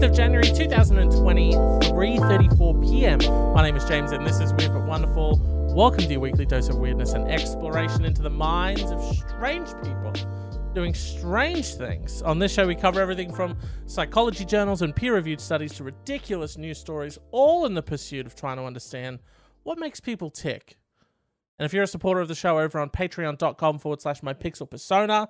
6th of January 2020, 3.34 p.m. My name is James and this is Weird But Wonderful. Welcome to your weekly dose of weirdness and exploration into the minds of strange people doing strange things. On this show, we cover everything from psychology journals and peer reviewed studies to ridiculous news stories, all in the pursuit of trying to understand what makes people tick. And if you're a supporter of the show over on patreon.com forward slash my pixel persona,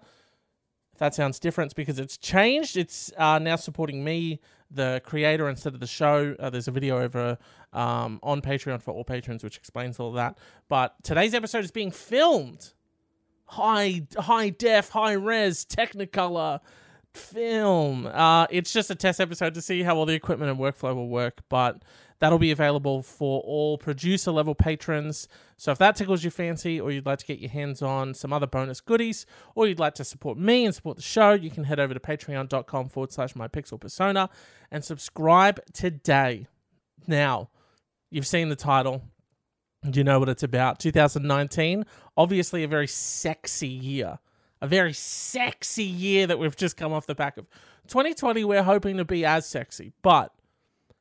if that sounds different, because it's changed. It's uh, now supporting me, the creator, instead of the show. Uh, there's a video over um, on Patreon for all patrons, which explains all that. But today's episode is being filmed high high def, high res, Technicolor film. Uh, it's just a test episode to see how all the equipment and workflow will work, but that'll be available for all producer level patrons. So if that tickles your fancy, or you'd like to get your hands on some other bonus goodies, or you'd like to support me and support the show, you can head over to patreon.com forward slash my pixel persona and subscribe today. Now, you've seen the title. You know what it's about? 2019, obviously a very sexy year. A very sexy year that we've just come off the back of. 2020, we're hoping to be as sexy, but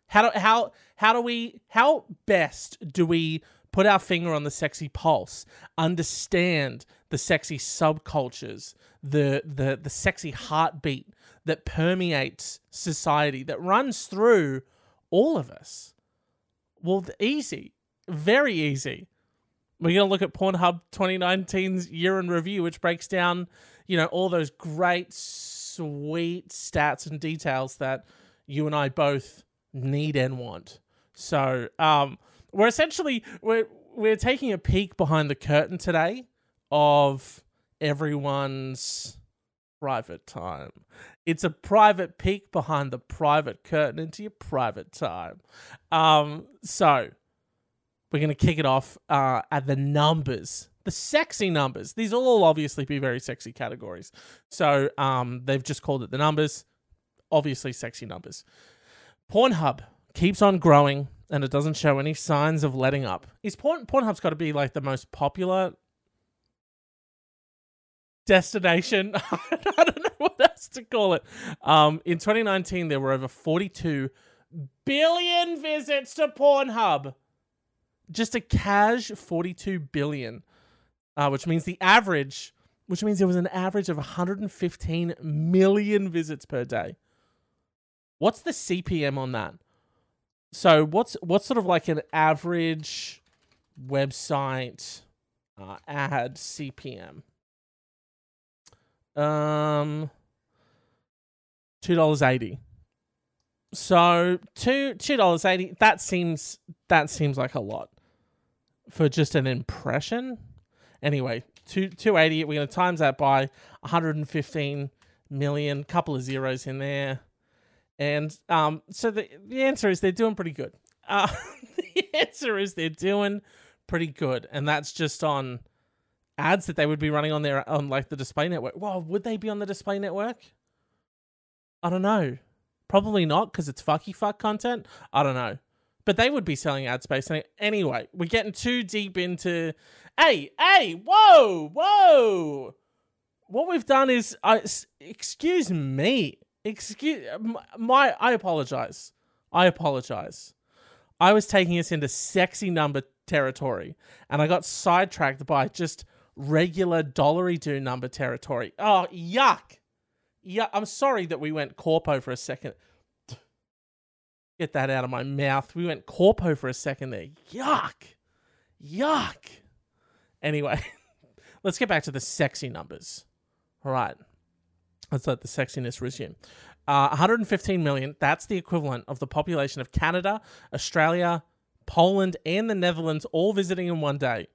how do how how do we how best do we put our finger on the sexy pulse, understand the sexy subcultures, the the the sexy heartbeat that permeates society, that runs through all of us? Well, easy very easy. We're going to look at Pornhub 2019's year in review, which breaks down, you know, all those great, sweet stats and details that you and I both need and want. So, um, we're essentially we're we're taking a peek behind the curtain today of everyone's private time. It's a private peek behind the private curtain into your private time. Um, so we're to kick it off uh, at the numbers, the sexy numbers. These will all obviously be very sexy categories. So um, they've just called it the numbers. Obviously, sexy numbers. Pornhub keeps on growing and it doesn't show any signs of letting up. Is Porn Pornhub's got to be like the most popular destination? I don't know what else to call it. Um, in 2019, there were over 42 billion visits to Pornhub just a cash 42 billion, uh, which means the average, which means there was an average of 115 million visits per day. What's the CPM on that? So what's what's sort of like an average website uh, ad CPM? Um, two dollars eighty. So two two dollars eighty. That seems that seems like a lot for just an impression. Anyway, two, 280, we're going to times that by 115 million, couple of zeros in there. And um, so the, the answer is they're doing pretty good. Uh, the answer is they're doing pretty good. And that's just on ads that they would be running on their on like the display network. Well, would they be on the display network? I don't know. Probably not because it's fucky fuck content. I don't know but they would be selling ad space anyway. We're getting too deep into. Hey, hey, whoa, whoa! What we've done is, uh, excuse me, excuse uh, my. I apologize. I apologize. I was taking us into sexy number territory, and I got sidetracked by just regular dollary do number territory. Oh, yuck! Yeah, I'm sorry that we went corpo for a second. Get that out of my mouth. We went corpo for a second there. Yuck. Yuck. Anyway, let's get back to the sexy numbers. All right. Let's let the sexiness resume. Uh, 115 million, that's the equivalent of the population of Canada, Australia, Poland, and the Netherlands all visiting in one day.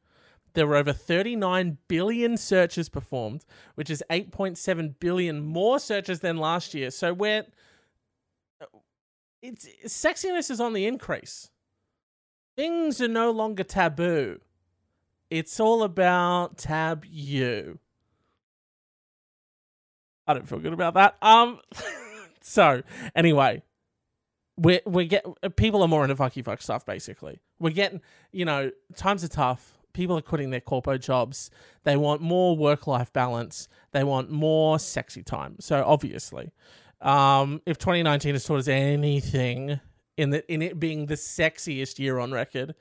There were over 39 billion searches performed, which is 8.7 billion more searches than last year. So we're it's sexiness is on the increase. Things are no longer taboo. It's all about tab you. I don't feel good about that. Um so anyway, we we get people are more into fucky fuck stuff basically. We're getting you know, times are tough. People are quitting their corpo jobs. They want more work life balance. They want more sexy time. So obviously, Um, if 2019 has taught us anything in the in it being the sexiest year on record,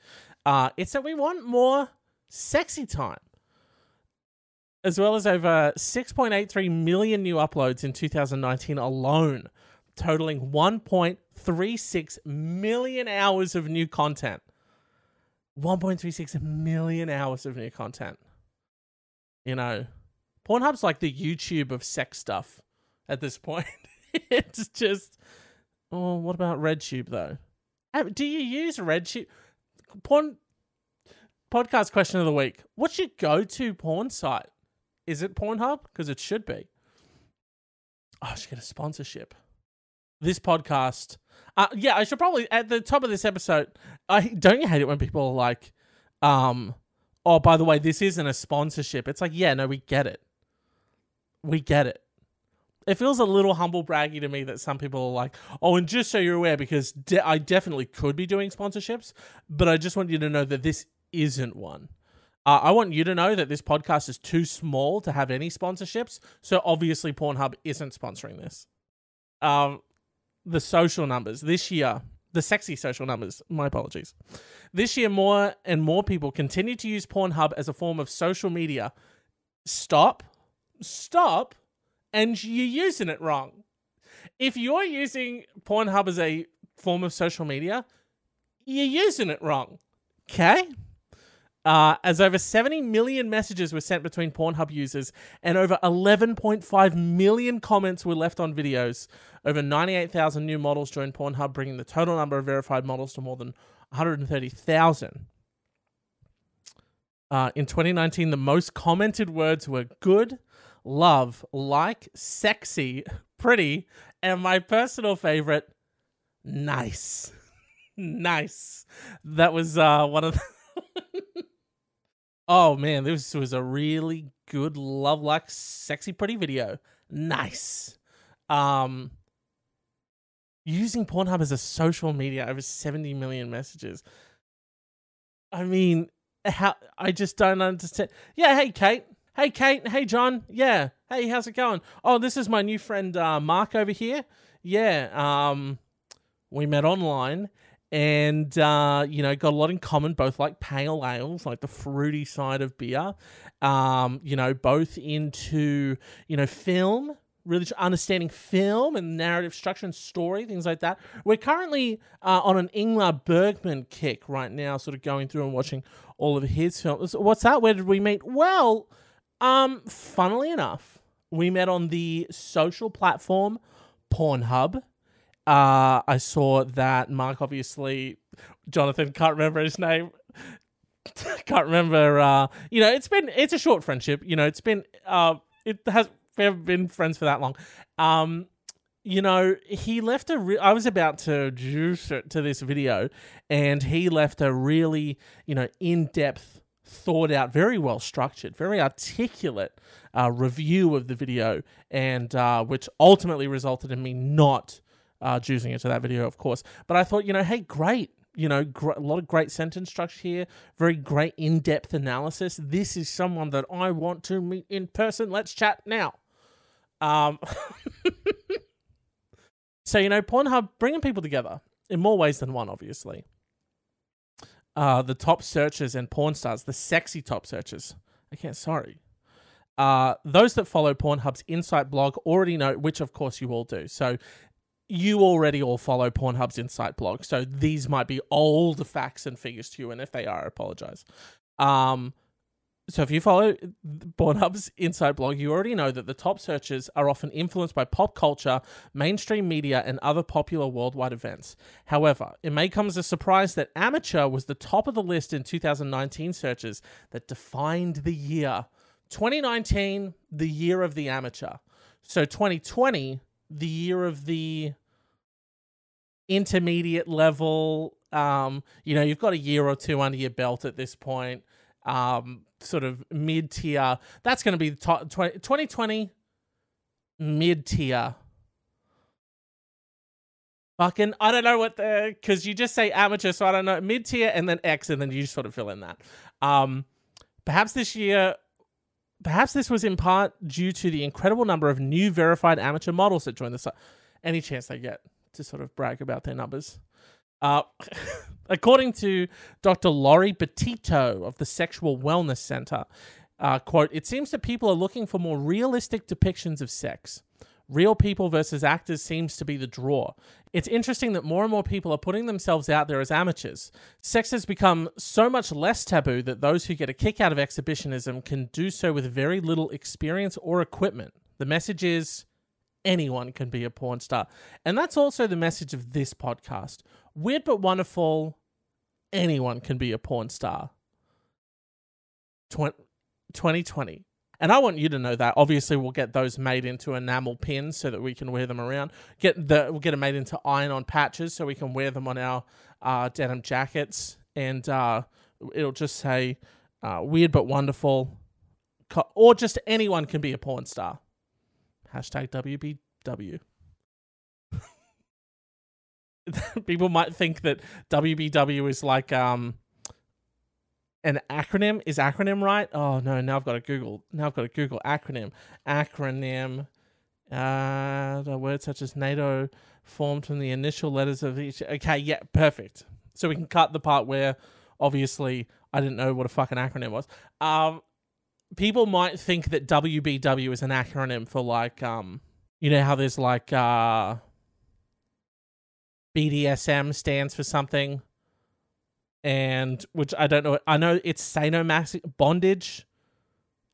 uh, it's that we want more sexy time. As well as over 6.83 million new uploads in 2019 alone, totaling 1.36 million hours of new content. 1.36 million hours of new content. You know, Pornhub's like the YouTube of sex stuff at this point. it's just, oh, what about RedTube though? Uh, do you use RedTube? Porn podcast question of the week. What's your go-to porn site? Is it Pornhub? Because it should be. Oh, I should get a sponsorship. This podcast. Uh, yeah, I should probably at the top of this episode. I don't you hate it when people are like, um, oh, by the way, this isn't a sponsorship. It's like, yeah, no, we get it. We get it. It feels a little humble braggy to me that some people are like, oh, and just so you're aware, because de- I definitely could be doing sponsorships, but I just want you to know that this isn't one. Uh, I want you to know that this podcast is too small to have any sponsorships. So obviously, Pornhub isn't sponsoring this. Um, the social numbers this year, the sexy social numbers, my apologies. This year, more and more people continue to use Pornhub as a form of social media. Stop, stop, and you're using it wrong. If you're using Pornhub as a form of social media, you're using it wrong. Okay? Uh, as over 70 million messages were sent between Pornhub users and over 11.5 million comments were left on videos. Over 98,000 new models joined Pornhub, bringing the total number of verified models to more than 130,000. Uh, in 2019, the most commented words were good, love, like, sexy, pretty, and my personal favorite, nice. nice. That was uh, one of the. Oh man, this was a really good love like sexy pretty video. Nice. Um using Pornhub as a social media over 70 million messages. I mean, how I just don't understand. Yeah, hey Kate. Hey Kate, hey John. Yeah. Hey, how's it going? Oh, this is my new friend uh, Mark over here. Yeah, um we met online and uh, you know got a lot in common both like pale ales like the fruity side of beer um, you know both into you know film really understanding film and narrative structure and story things like that. We're currently uh, on an ingmar bergman kick right now sort of going through and watching all of his films. What's that? Where did we meet? Well um funnily enough we met on the social platform pornhub uh, I saw that Mark obviously Jonathan can't remember his name. can't remember. Uh, you know, it's been it's a short friendship. You know, it's been uh, it has we haven't been friends for that long. Um, you know, he left a. Re- I was about to juice it to this video, and he left a really you know in depth, thought out, very well structured, very articulate uh, review of the video, and uh, which ultimately resulted in me not uh, juicing into that video, of course. But I thought, you know, hey, great. You know, gr- a lot of great sentence structure here, very great in depth analysis. This is someone that I want to meet in person. Let's chat now. Um, so, you know, Pornhub bringing people together in more ways than one, obviously. Uh, the top searches and porn stars, the sexy top searches. Okay, sorry. Uh, those that follow Pornhub's Insight blog already know, which of course you all do. So you already all follow Pornhub's Insight blog, so these might be old facts and figures to you, and if they are, I apologize. Um, so if you follow Pornhub's Insight blog, you already know that the top searches are often influenced by pop culture, mainstream media, and other popular worldwide events. However, it may come as a surprise that amateur was the top of the list in 2019 searches that defined the year. 2019, the year of the amateur. So 2020 the year of the intermediate level. Um, you know, you've got a year or two under your belt at this point. Um, sort of mid tier. That's going to be the top 20, 2020 mid tier. Fucking, I don't know what the because you just say amateur, so I don't know mid tier and then X, and then you sort of fill in that. Um, perhaps this year Perhaps this was in part due to the incredible number of new verified amateur models that joined the site. any chance they get to sort of brag about their numbers. Uh, according to Dr. Laurie Betito of the Sexual Wellness Center, uh, quote, it seems that people are looking for more realistic depictions of sex. Real people versus actors seems to be the draw. It's interesting that more and more people are putting themselves out there as amateurs. Sex has become so much less taboo that those who get a kick out of exhibitionism can do so with very little experience or equipment. The message is anyone can be a porn star. And that's also the message of this podcast. Weird but wonderful, anyone can be a porn star. 2020. And I want you to know that. Obviously, we'll get those made into enamel pins so that we can wear them around. Get the we'll get them made into iron-on patches so we can wear them on our uh, denim jackets, and uh, it'll just say uh, "weird but wonderful," or just anyone can be a porn star. Hashtag WBW. People might think that WBW is like um an acronym. Is acronym right? Oh no, now I've got to Google. Now I've got to Google acronym. Acronym. Uh, the words such as NATO formed from the initial letters of each. Okay, yeah, perfect. So we can cut the part where obviously I didn't know what a fucking acronym was. Um, people might think that WBW is an acronym for like um, you know how there's like uh, BDSM stands for something and which I don't know. I know it's sadomasochism, bondage,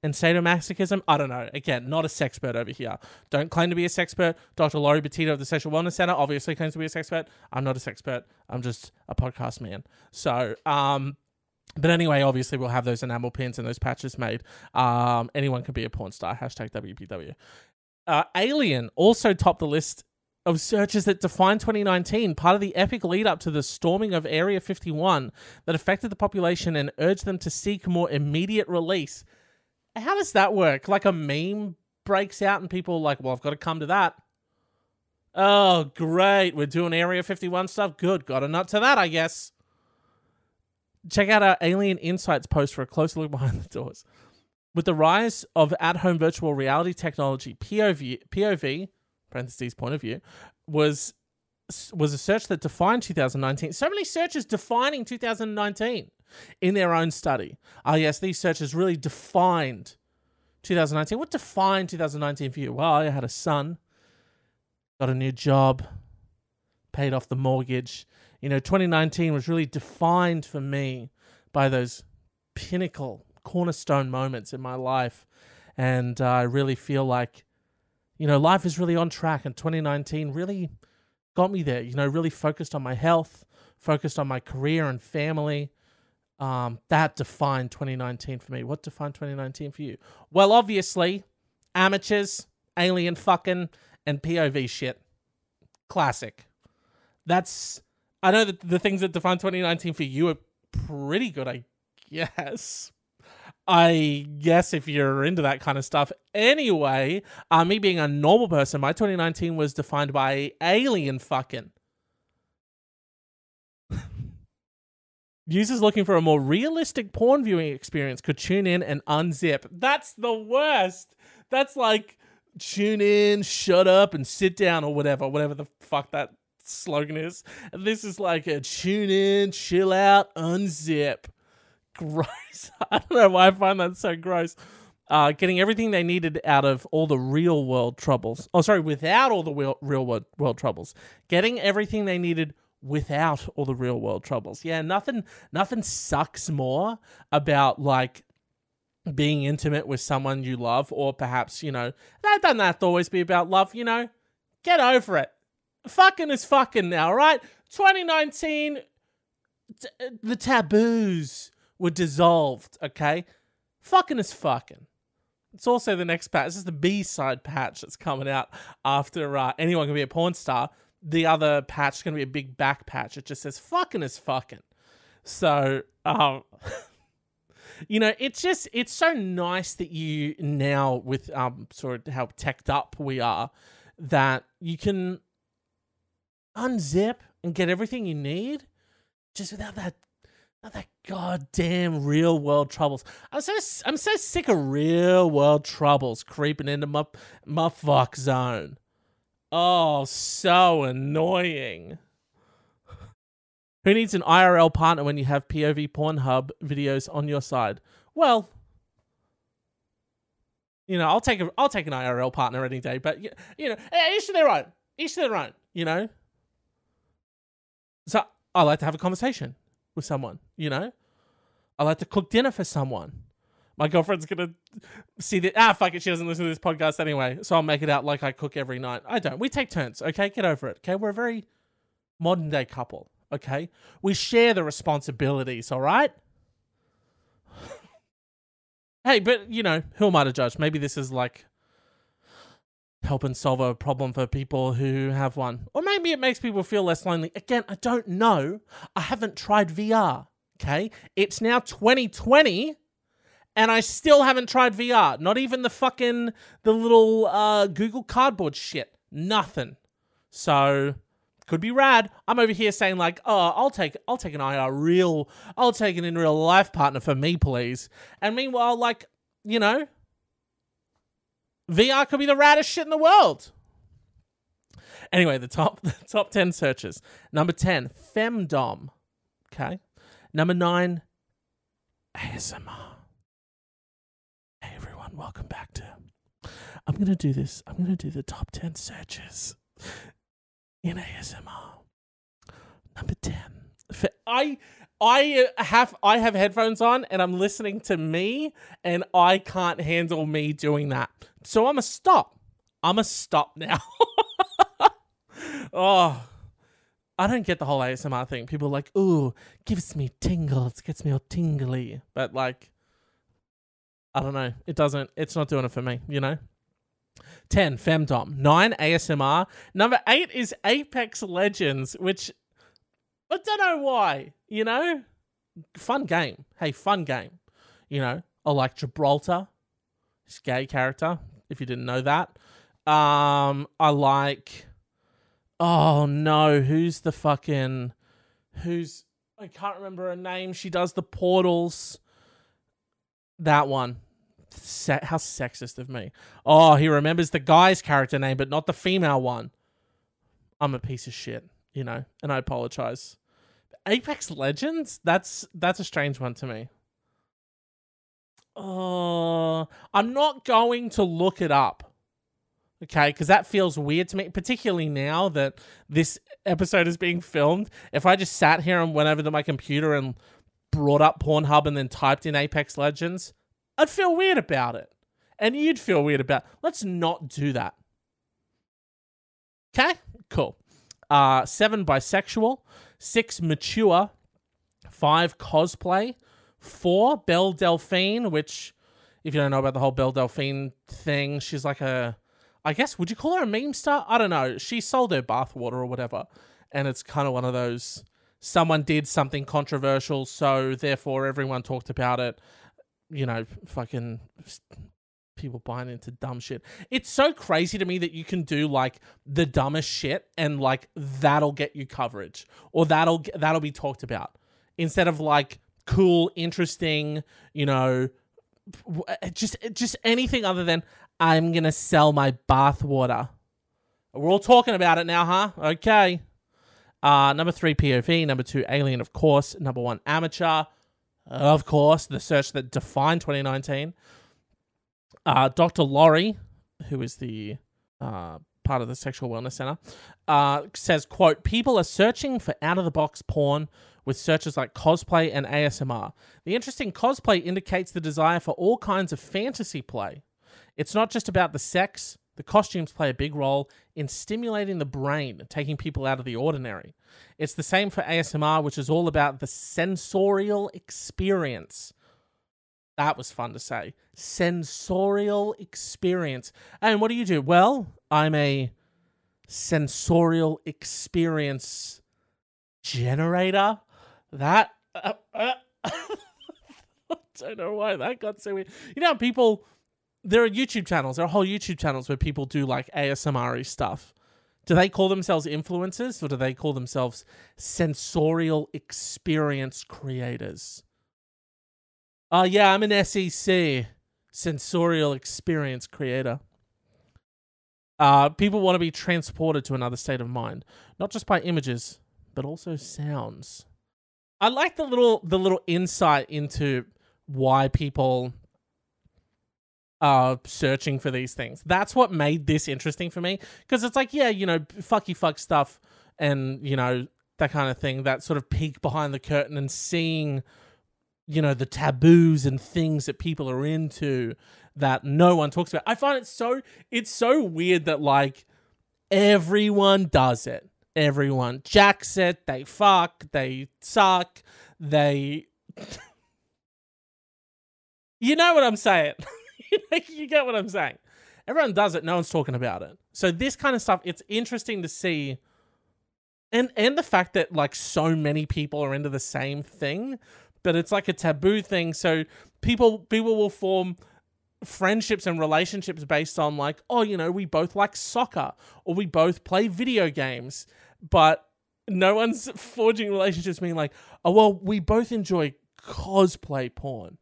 and sadomasochism. I don't know. Again, not a sexpert over here. Don't claim to be a sexpert. Dr. Laurie Betito of the Sexual Wellness Center obviously claims to be a sexpert. I'm not a sexpert. I'm just a podcast man. So, um, but anyway, obviously we'll have those enamel pins and those patches made. Um, anyone can be a porn star. Hashtag WBW. Uh, Alien also topped the list of searches that defined 2019, part of the epic lead up to the storming of Area 51 that affected the population and urged them to seek more immediate release. How does that work? Like a meme breaks out and people are like, well, I've got to come to that. Oh, great. We're doing Area 51 stuff. Good. Got a nut to that, I guess. Check out our Alien Insights post for a closer look behind the doors. With the rise of at home virtual reality technology, POV, POV parentheses point of view was was a search that defined 2019. So many searches defining 2019 in their own study. Ah, oh, yes, these searches really defined 2019. What defined 2019 for you? Well, I had a son, got a new job, paid off the mortgage. You know, 2019 was really defined for me by those pinnacle, cornerstone moments in my life. And uh, I really feel like you know, life is really on track, and 2019 really got me there. You know, really focused on my health, focused on my career and family. Um, that defined 2019 for me. What defined 2019 for you? Well, obviously, amateurs, alien fucking, and POV shit. Classic. That's. I know that the things that define 2019 for you are pretty good, I guess. I guess if you're into that kind of stuff. Anyway, uh, me being a normal person, my 2019 was defined by alien fucking. Users looking for a more realistic porn viewing experience could tune in and unzip. That's the worst. That's like tune in, shut up, and sit down, or whatever, whatever the fuck that slogan is. This is like a tune in, chill out, unzip gross. I don't know why I find that so gross. Uh, getting everything they needed out of all the real world troubles. Oh, sorry, without all the real, real world, world troubles. Getting everything they needed without all the real world troubles. Yeah, nothing, nothing sucks more about like being intimate with someone you love, or perhaps you know that doesn't have to always be about love. You know, get over it. Fucking is fucking now, right? 2019, t- the taboos were dissolved, okay? Fucking is fucking. It's also the next patch. This is the B side patch that's coming out after uh, anyone can be a porn star. The other patch is going to be a big back patch. It just says fucking is fucking. So, um, you know, it's just, it's so nice that you now, with um, sort of how teched up we are, that you can unzip and get everything you need just without that that goddamn real world troubles. I'm so I'm so sick of real world troubles creeping into my my fuck zone. Oh, so annoying. Who needs an IRL partner when you have POV Pornhub videos on your side? Well, you know, I'll take a I'll take an IRL partner any day, but you, you know, eh, each to their own. Each to their own. You know. So I like to have a conversation with someone. You know, I like to cook dinner for someone. My girlfriend's gonna see that. Ah, fuck it. She doesn't listen to this podcast anyway, so I'll make it out like I cook every night. I don't. We take turns. Okay, get over it. Okay, we're a very modern day couple. Okay, we share the responsibilities. All right. hey, but you know, who am I to judge? Maybe this is like helping solve a problem for people who have one, or maybe it makes people feel less lonely. Again, I don't know. I haven't tried VR. Okay, it's now 2020 and I still haven't tried VR. Not even the fucking the little uh, Google Cardboard shit. Nothing. So could be rad. I'm over here saying like, oh, I'll take I'll take an IR real I'll take an in real life partner for me, please. And meanwhile, like, you know, VR could be the raddest shit in the world. Anyway, the top the top ten searches. Number ten, femdom. Okay. Number nine, ASMR Hey everyone, welcome back to. I'm gonna do this. I'm gonna do the top ten searches in ASMR. Number ten. I I have I have headphones on and I'm listening to me and I can't handle me doing that. So I'm a stop. I'm a stop now. oh, I don't get the whole ASMR thing. People are like, "Ooh, gives me tingles, gets me all tingly," but like, I don't know. It doesn't. It's not doing it for me. You know. 10 femdom 9 asmr number 8 is apex legends which i don't know why you know fun game hey fun game you know i like gibraltar his gay character if you didn't know that um i like oh no who's the fucking who's i can't remember her name she does the portals that one. Se- how sexist of me. Oh, he remembers the guy's character name, but not the female one. I'm a piece of shit, you know, and I apologize. Apex Legends? That's that's a strange one to me. Oh, I'm not going to look it up. Okay, because that feels weird to me, particularly now that this episode is being filmed. If I just sat here and went over to my computer and brought up Pornhub and then typed in Apex Legends, I'd feel weird about it. And you'd feel weird about. Let's not do that. Okay, cool. Uh, seven bisexual, six mature, five cosplay, four Belle Delphine, which, if you don't know about the whole Belle Delphine thing, she's like a, I guess, would you call her a meme star? I don't know. She sold her bathwater or whatever. And it's kind of one of those someone did something controversial, so therefore everyone talked about it. You know, fucking people buying into dumb shit. It's so crazy to me that you can do like the dumbest shit and like that'll get you coverage or that'll that'll be talked about instead of like cool, interesting, you know, just just anything other than I'm gonna sell my bathwater. We're all talking about it now, huh? Okay. Uh, number three, POV. Number two, Alien, of course. Number one, Amateur. Of course, the search that defined 2019. Uh, Dr. Laurie, who is the uh, part of the Sexual Wellness Center, uh, says, quote, people are searching for out-of-the-box porn with searches like cosplay and ASMR. The interesting cosplay indicates the desire for all kinds of fantasy play. It's not just about the sex, the costumes play a big role in stimulating the brain, taking people out of the ordinary. It's the same for ASMR, which is all about the sensorial experience. That was fun to say. Sensorial experience. And what do you do? Well, I'm a sensorial experience generator. That. Uh, uh, I don't know why that got so weird. You know, people there are YouTube channels. There are whole YouTube channels where people do like ASMR stuff. Do they call themselves influencers or do they call themselves sensorial experience creators? Oh, uh, yeah, I'm an SEC, sensorial experience creator. Uh, people want to be transported to another state of mind, not just by images, but also sounds. I like the little the little insight into why people are searching for these things. That's what made this interesting for me because it's like, yeah, you know, fucky fuck stuff and you know that kind of thing. That sort of peek behind the curtain and seeing, you know, the taboos and things that people are into that no one talks about. I find it so it's so weird that like everyone does it. Everyone jacks it, they fuck, they suck, they You know what I'm saying? you get what I'm saying? Everyone does it, no one's talking about it. So this kind of stuff, it's interesting to see and and the fact that like so many people are into the same thing, but it's like a taboo thing. So people people will form friendships and relationships based on like, oh, you know, we both like soccer or we both play video games, but no one's forging relationships being like, oh well, we both enjoy cosplay porn.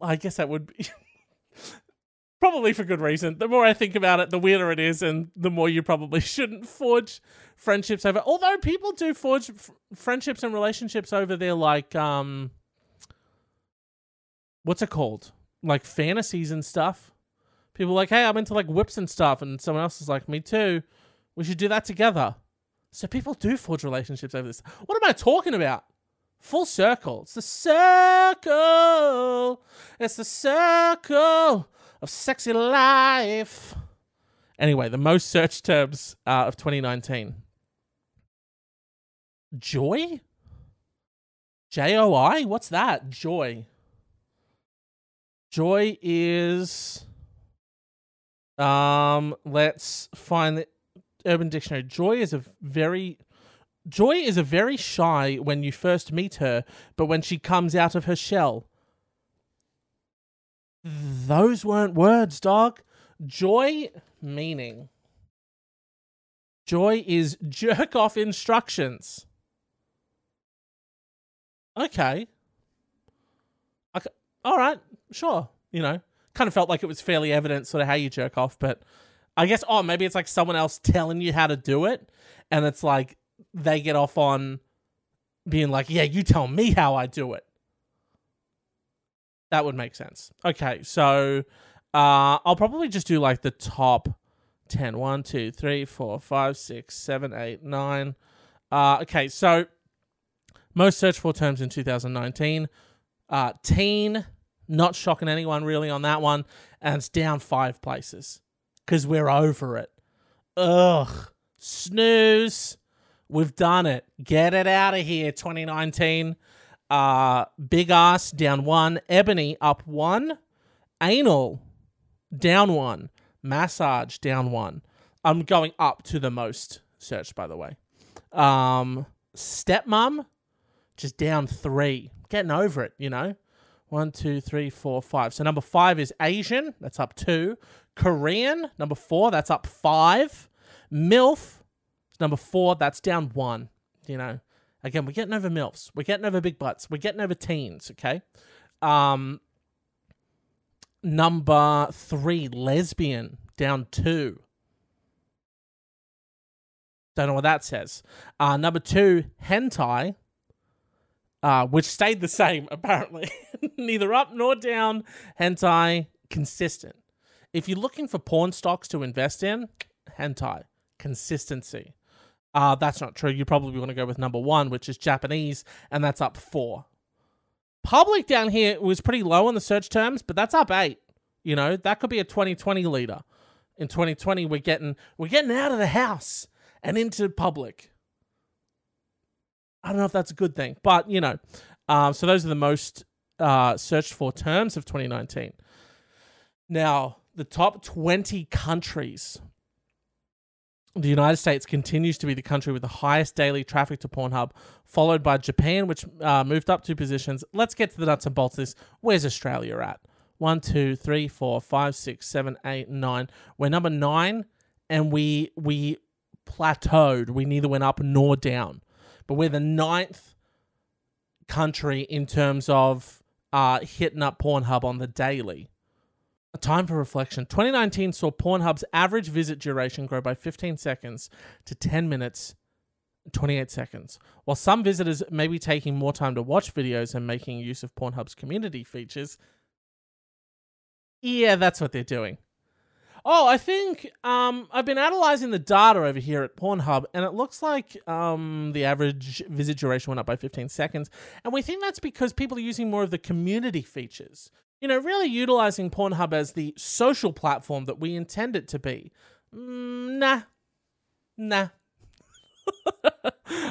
I guess that would be probably for good reason. The more I think about it, the weirder it is, and the more you probably shouldn't forge friendships over. Although people do forge f- friendships and relationships over their like um, what's it called? Like fantasies and stuff. People like, hey, I'm into like whips and stuff, and someone else is like, me too. We should do that together. So people do forge relationships over this. What am I talking about? Full circle. It's the circle. It's the circle of sexy life. Anyway, the most searched terms uh, of 2019 Joy? J O I? What's that? Joy. Joy is. Um, let's find the Urban Dictionary. Joy is a very. Joy is a very shy when you first meet her, but when she comes out of her shell. Those weren't words, dog. Joy meaning. Joy is jerk off instructions. Okay. Okay. All right. Sure. You know, kind of felt like it was fairly evident sort of how you jerk off, but I guess, oh, maybe it's like someone else telling you how to do it. And it's like they get off on being like, yeah, you tell me how I do it. That would make sense. Okay. So uh, I'll probably just do like the top 10. 1, 2, 3, 4, 5, 6, 7, 8, 9. Uh, okay. So most searched for terms in 2019. Uh, teen, not shocking anyone really on that one. And it's down five places because we're over it. Ugh. Snooze. We've done it. Get it out of here, 2019. Uh, big ass down one. Ebony up one. Anal down one. Massage down one. I'm going up to the most searched, by the way. Um, stepmom just down three. Getting over it, you know. One, two, three, four, five. So number five is Asian. That's up two. Korean, number four. That's up five. MILF, number four. That's down one. You know, again, we're getting over MILFs. We're getting over big butts. We're getting over teens, okay? Um, number three, lesbian, down two. Don't know what that says. Uh, number two, hentai, uh, which stayed the same apparently, neither up nor down. Hentai consistent. If you're looking for porn stocks to invest in, hentai consistency. Uh, that's not true. You probably want to go with number one, which is Japanese, and that's up four. Public down here was pretty low on the search terms, but that's up eight. You know, that could be a 2020 leader. In 2020, we're getting we're getting out of the house and into public. I don't know if that's a good thing, but you know, um, so those are the most uh, searched for terms of 2019. Now, the top 20 countries. The United States continues to be the country with the highest daily traffic to Pornhub, followed by Japan, which uh, moved up two positions. Let's get to the nuts and bolts of this. Where's Australia at? One, two, three, four, five, six, seven, eight, nine. We're number nine, and we we plateaued. We neither went up nor down but we're the ninth country in terms of uh, hitting up Pornhub on the daily. A time for reflection. 2019 saw Pornhub's average visit duration grow by 15 seconds to 10 minutes 28 seconds. While some visitors may be taking more time to watch videos and making use of Pornhub's community features, yeah, that's what they're doing. Oh, I think um, I've been analyzing the data over here at Pornhub, and it looks like um, the average visit duration went up by 15 seconds. And we think that's because people are using more of the community features. You know, really utilizing Pornhub as the social platform that we intend it to be. Mm, nah. Nah.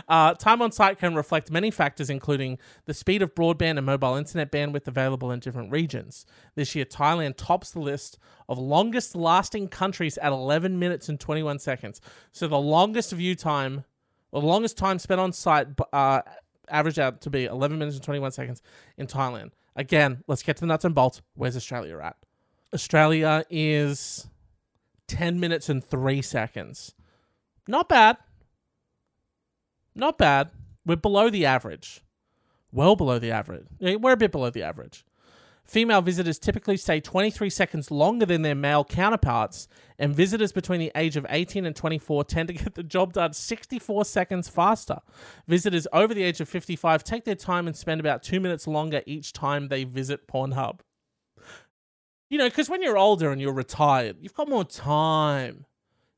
Uh, time on site can reflect many factors, including the speed of broadband and mobile internet bandwidth available in different regions. This year, Thailand tops the list of longest lasting countries at 11 minutes and 21 seconds. So the longest view time, or the longest time spent on site, uh, averaged out to be 11 minutes and 21 seconds in Thailand. Again, let's get to the nuts and bolts. Where's Australia at? Australia is 10 minutes and 3 seconds. Not bad. Not bad. We're below the average. Well below the average. We're a bit below the average. Female visitors typically stay 23 seconds longer than their male counterparts, and visitors between the age of 18 and 24 tend to get the job done 64 seconds faster. Visitors over the age of 55 take their time and spend about two minutes longer each time they visit Pornhub. You know, because when you're older and you're retired, you've got more time,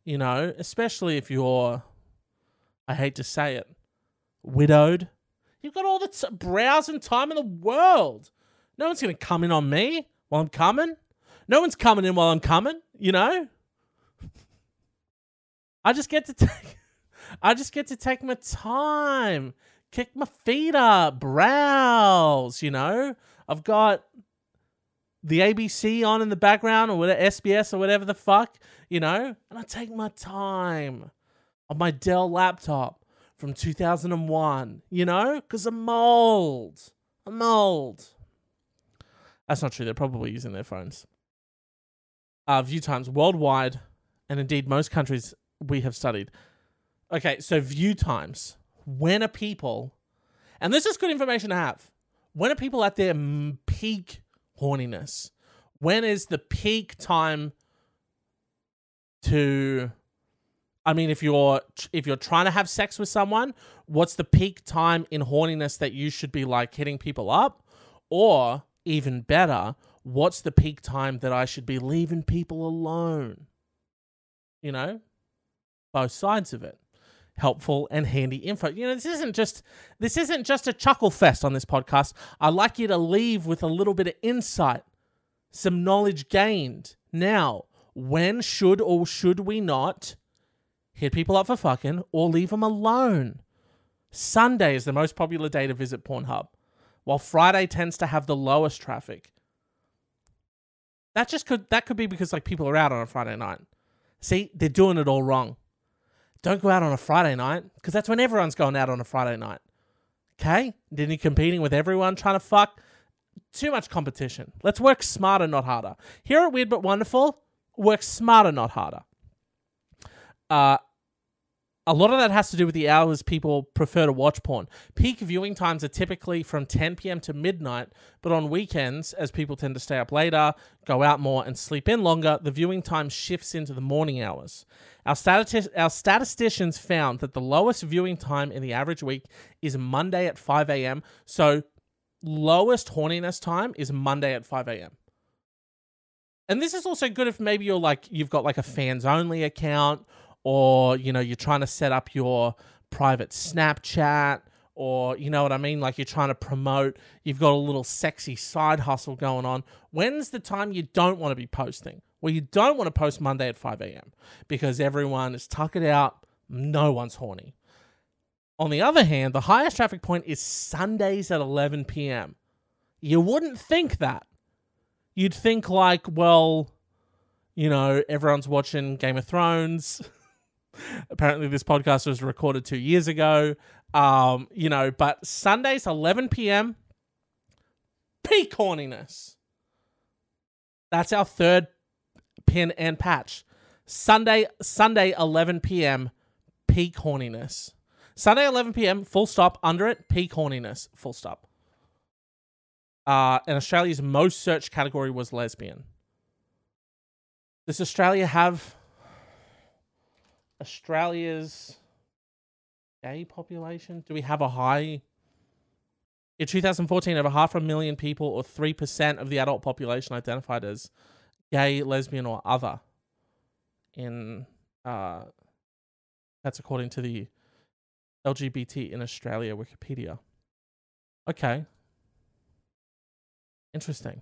you know, especially if you're I hate to say it, widowed. You've got all the t- browsing time in the world. No one's going to come in on me while I'm coming. No one's coming in while I'm coming, you know? I just get to take I just get to take my time, kick my feet up, browse, you know? I've got the ABC on in the background or whatever SBS or whatever the fuck, you know? And I take my time on my Dell laptop from 2001, you know? Because I'm old. I'm old. That's not true. They're probably using their phones. Uh, view times worldwide, and indeed most countries we have studied. Okay, so view times. When are people, and this is good information to have, when are people at their peak horniness? When is the peak time to I mean, if you're if you're trying to have sex with someone, what's the peak time in horniness that you should be like hitting people up? Or even better, what's the peak time that I should be leaving people alone? You know, both sides of it. Helpful and handy info. You know, this isn't just this isn't just a chuckle fest on this podcast. I'd like you to leave with a little bit of insight, some knowledge gained. Now, when should or should we not? Hit people up for fucking, or leave them alone. Sunday is the most popular day to visit Pornhub, while Friday tends to have the lowest traffic. That just could that could be because like people are out on a Friday night. See, they're doing it all wrong. Don't go out on a Friday night because that's when everyone's going out on a Friday night. Okay? Then you're competing with everyone trying to fuck. Too much competition. Let's work smarter, not harder. Here at Weird But Wonderful, work smarter, not harder. Uh, a lot of that has to do with the hours people prefer to watch porn. Peak viewing times are typically from 10 p.m. to midnight, but on weekends, as people tend to stay up later, go out more, and sleep in longer, the viewing time shifts into the morning hours. Our, our statisticians found that the lowest viewing time in the average week is Monday at 5 a.m. So, lowest horniness time is Monday at 5 a.m. And this is also good if maybe you're like, you've got like a fans only account or you know you're trying to set up your private Snapchat or you know what I mean? Like you're trying to promote you've got a little sexy side hustle going on. When's the time you don't want to be posting? Well you don't want to post Monday at 5 a.m because everyone is tuckered out no one's horny. On the other hand the highest traffic point is Sundays at 11 p.m you wouldn't think that. You'd think like well you know everyone's watching Game of Thrones Apparently, this podcast was recorded two years ago. Um, you know, but Sundays, 11 p.m., peak horniness. That's our third pin and patch. Sunday, Sunday, 11 p.m., peak horniness. Sunday, 11 p.m., full stop. Under it, peak horniness, full stop. Uh, and Australia's most searched category was lesbian. Does Australia have Australia's gay population? Do we have a high? In 2014, over half a million people, or 3% of the adult population, identified as gay, lesbian, or other. In uh, that's according to the LGBT in Australia Wikipedia. Okay. Interesting.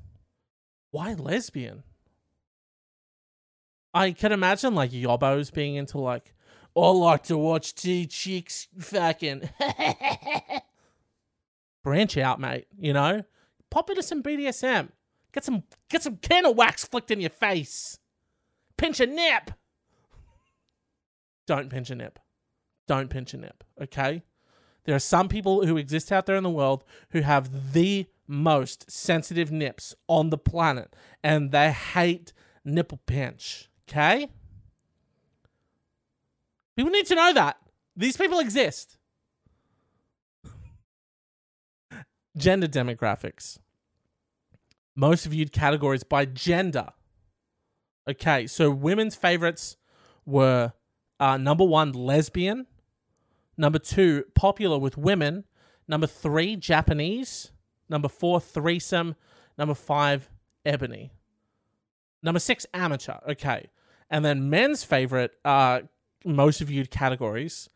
Why lesbian? I can imagine like yobbos being into like, I like to watch two chicks fucking branch out, mate. You know, pop into some BDSM. Get some get some candle wax flicked in your face. Pinch a nip. Don't pinch a nip. Don't pinch a nip. Okay. There are some people who exist out there in the world who have the most sensitive nips on the planet, and they hate nipple pinch. Okay? People need to know that. These people exist. Gender demographics. Most viewed categories by gender. Okay, so women's favorites were uh, number one, lesbian. Number two, popular with women. Number three, Japanese. Number four, threesome. Number five, ebony. Number six, amateur. Okay. And then men's favorite, uh, most viewed categories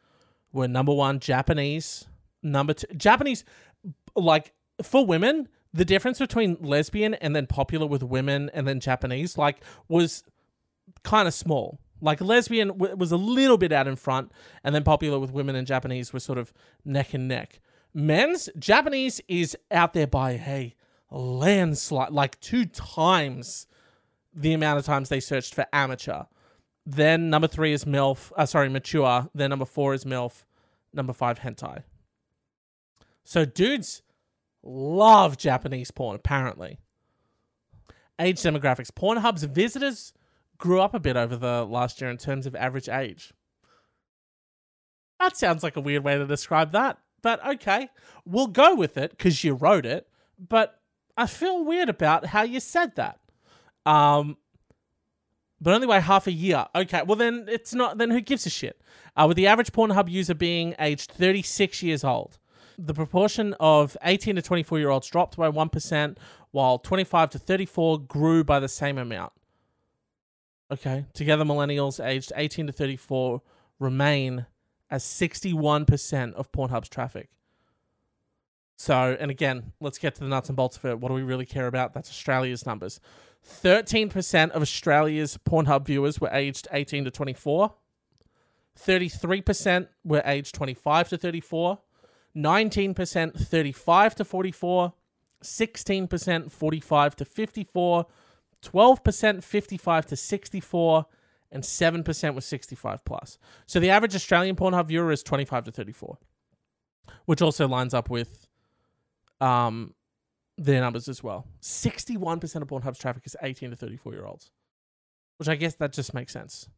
were number one, Japanese. Number two, Japanese, like for women, the difference between lesbian and then popular with women and then Japanese, like, was kind of small. Like lesbian w- was a little bit out in front, and then popular with women and Japanese were sort of neck and neck. Men's Japanese is out there by a landslide, like two times the amount of times they searched for amateur. Then number three is MILF, uh, sorry, mature. Then number four is MILF. Number five, hentai. So dudes love Japanese porn, apparently. Age demographics. Pornhub's visitors grew up a bit over the last year in terms of average age. That sounds like a weird way to describe that, but okay. We'll go with it because you wrote it, but I feel weird about how you said that. Um, but only by half a year. Okay, well then it's not. Then who gives a shit? Uh, with the average Pornhub user being aged 36 years old, the proportion of 18 to 24 year olds dropped by one percent, while 25 to 34 grew by the same amount. Okay, together millennials aged 18 to 34 remain as 61% of Pornhub's traffic. So, and again, let's get to the nuts and bolts of it. What do we really care about? That's Australia's numbers. 13% of Australia's Pornhub viewers were aged 18 to 24. 33% were aged 25 to 34. 19% 35 to 44. 16% 45 to 54. 12% 55 to 64. And 7% was 65 plus. So the average Australian Pornhub viewer is 25 to 34, which also lines up with um, their numbers as well. 61% of Pornhub's traffic is 18 to 34 year olds, which I guess that just makes sense.